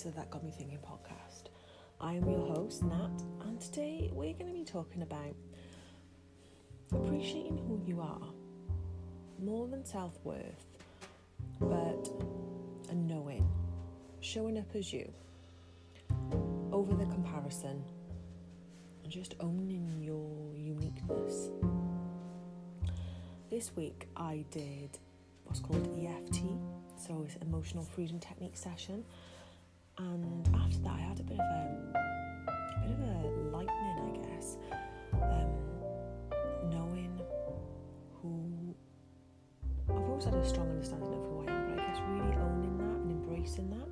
to the That Got Me Thinking podcast. I am your host, Nat, and today we're going to be talking about appreciating who you are more than self worth, but a knowing, showing up as you over the comparison, and just owning your uniqueness. This week I did what's called EFT, so it's emotional freedom technique session. And after that, I had a bit of a, a bit of a lightning, I guess, um, knowing who I've always had a strong understanding of who I am, but I guess really owning that and embracing that,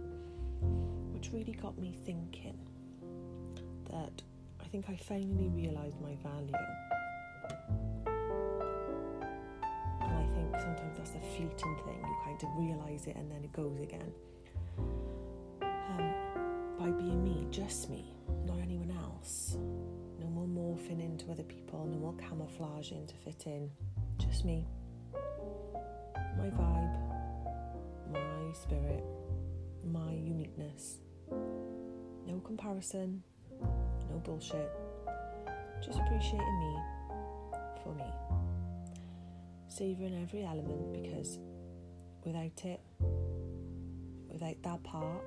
which really got me thinking that I think I finally realised my value. And I think sometimes that's a fleeting thing. You kind of realise it and then it goes again. Being me, just me, not anyone else. No more morphing into other people, no more camouflaging to fit in. Just me. My vibe, my spirit, my uniqueness. No comparison, no bullshit. Just appreciating me for me. Savouring every element because without it, without that part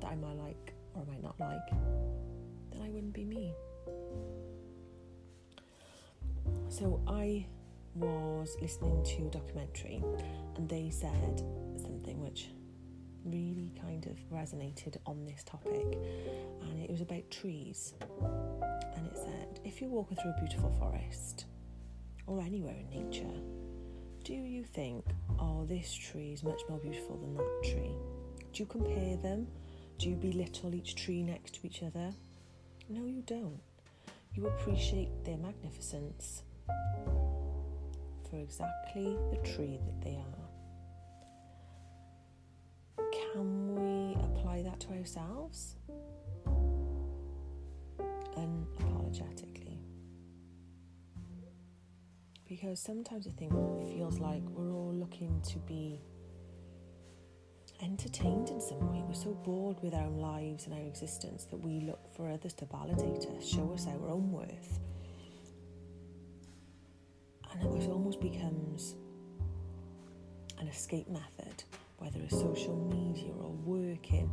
that I might like or might not like, then I wouldn't be me. So I was listening to a documentary and they said something which really kind of resonated on this topic and it was about trees. And it said if you're walking through a beautiful forest or anywhere in nature do you think oh this tree is much more beautiful than that tree do you compare them do you belittle each tree next to each other no you don't you appreciate their magnificence for exactly the tree that they are can we apply that to ourselves? Unapologetically. Because sometimes I think it feels like we're all looking to be entertained in some way. We're so bored with our own lives and our existence that we look for others to validate us, show us our own worth. And it almost becomes an escape method whether it's social media or working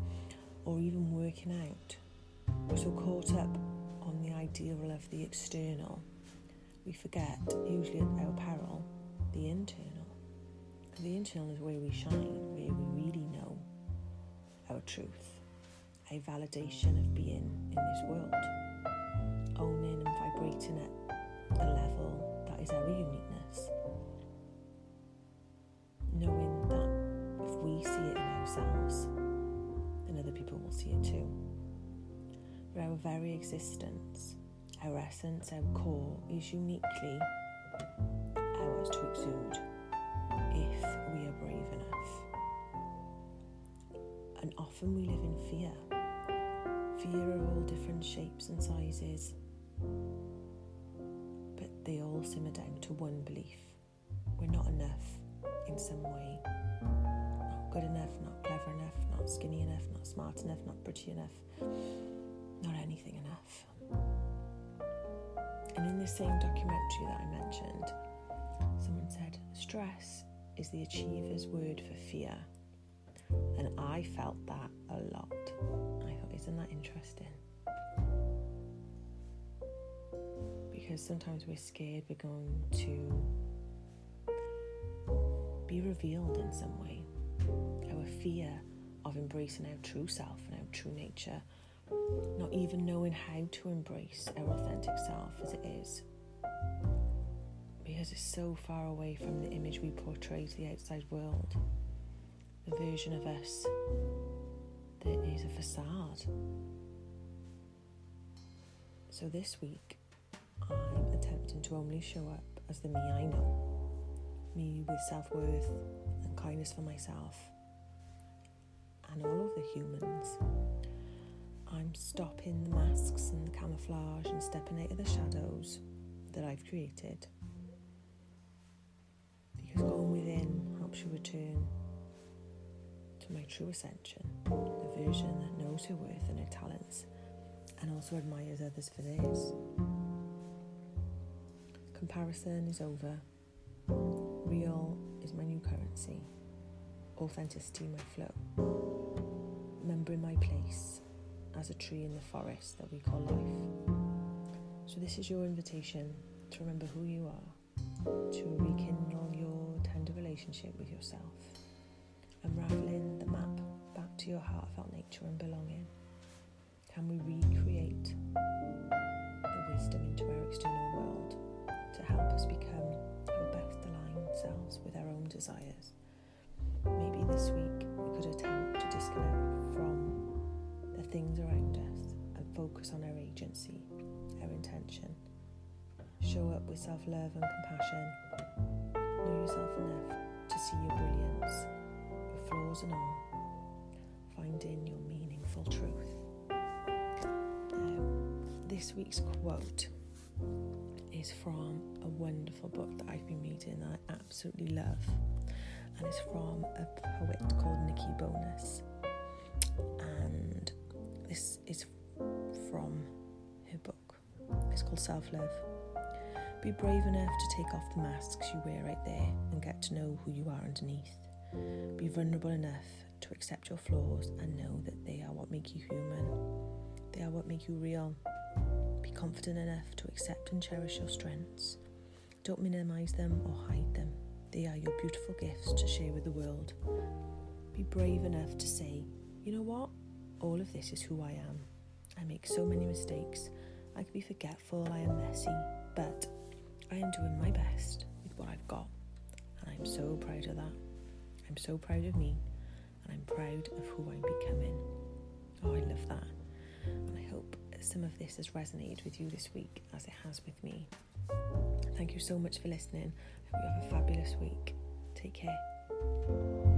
or even working out. We're so caught up on the ideal of the external, we forget, usually at our peril, the internal. The internal is where we shine, where we really our truth, a validation of being in this world, owning and vibrating at a level that is our uniqueness, knowing that if we see it in ourselves, then other people will see it too. For our very existence, our essence, our core is uniquely ours to exude if we are brave enough. And often we live in fear fear of all different shapes and sizes, but they all simmer down to one belief we're not enough in some way Not good enough, not clever enough, not skinny enough, not smart enough, not pretty enough, not anything enough. And in the same documentary that I mentioned, someone said, stress is the achiever's word for fear. And I felt that a lot. I thought, isn't that interesting? Because sometimes we're scared we're going to be revealed in some way our fear of embracing our true self and our true nature, not even knowing how to embrace our authentic self as it is. Because it's so far away from the image we portray to the outside world, version of us that is a facade. So this week, I'm attempting to only show up as the me I know, me with self worth and kindness for myself and all of the humans. I'm stopping the masks and the camouflage and stepping out of the shadows that I've created. Because going within helps you return true ascension, the version that knows her worth and her talents and also admires others for theirs. Comparison is over. Real is my new currency. Authenticity my flow. Remembering my place as a tree in the forest that we call life. So, this is your invitation to remember who you are, to rekindle your tender relationship with yourself, back to your heartfelt nature and belonging. Can we recreate the wisdom into our external world to help us become our best aligned selves with our own desires? Maybe this week we could attempt to disconnect from the things around us and focus on our agency our intention. Show up with self love and compassion. Know yourself enough to see your brilliance, your flaws and all. Finding your meaningful truth. Now, this week's quote is from a wonderful book that I've been reading that I absolutely love, and it's from a poet called Nikki Banas. And this is from her book it's called self love. Be brave enough to take off the masks you wear right there and get to know who you are underneath. Be vulnerable enough to accept your flaws and know that they are what make you human. They are what make you real. Be confident enough to accept and cherish your strengths. Don't minimize them or hide them. They are your beautiful gifts to share with the world. Be brave enough to say, you know what? All of this is who I am. I make so many mistakes I can be forgetful, I am messy, but I am doing my best with what I've got. And I'm so proud of that. I'm so proud of me, I'm proud of who I'm becoming. Oh, I love that. And I hope some of this has resonated with you this week as it has with me. Thank you so much for listening. I hope you have a fabulous week. Take care.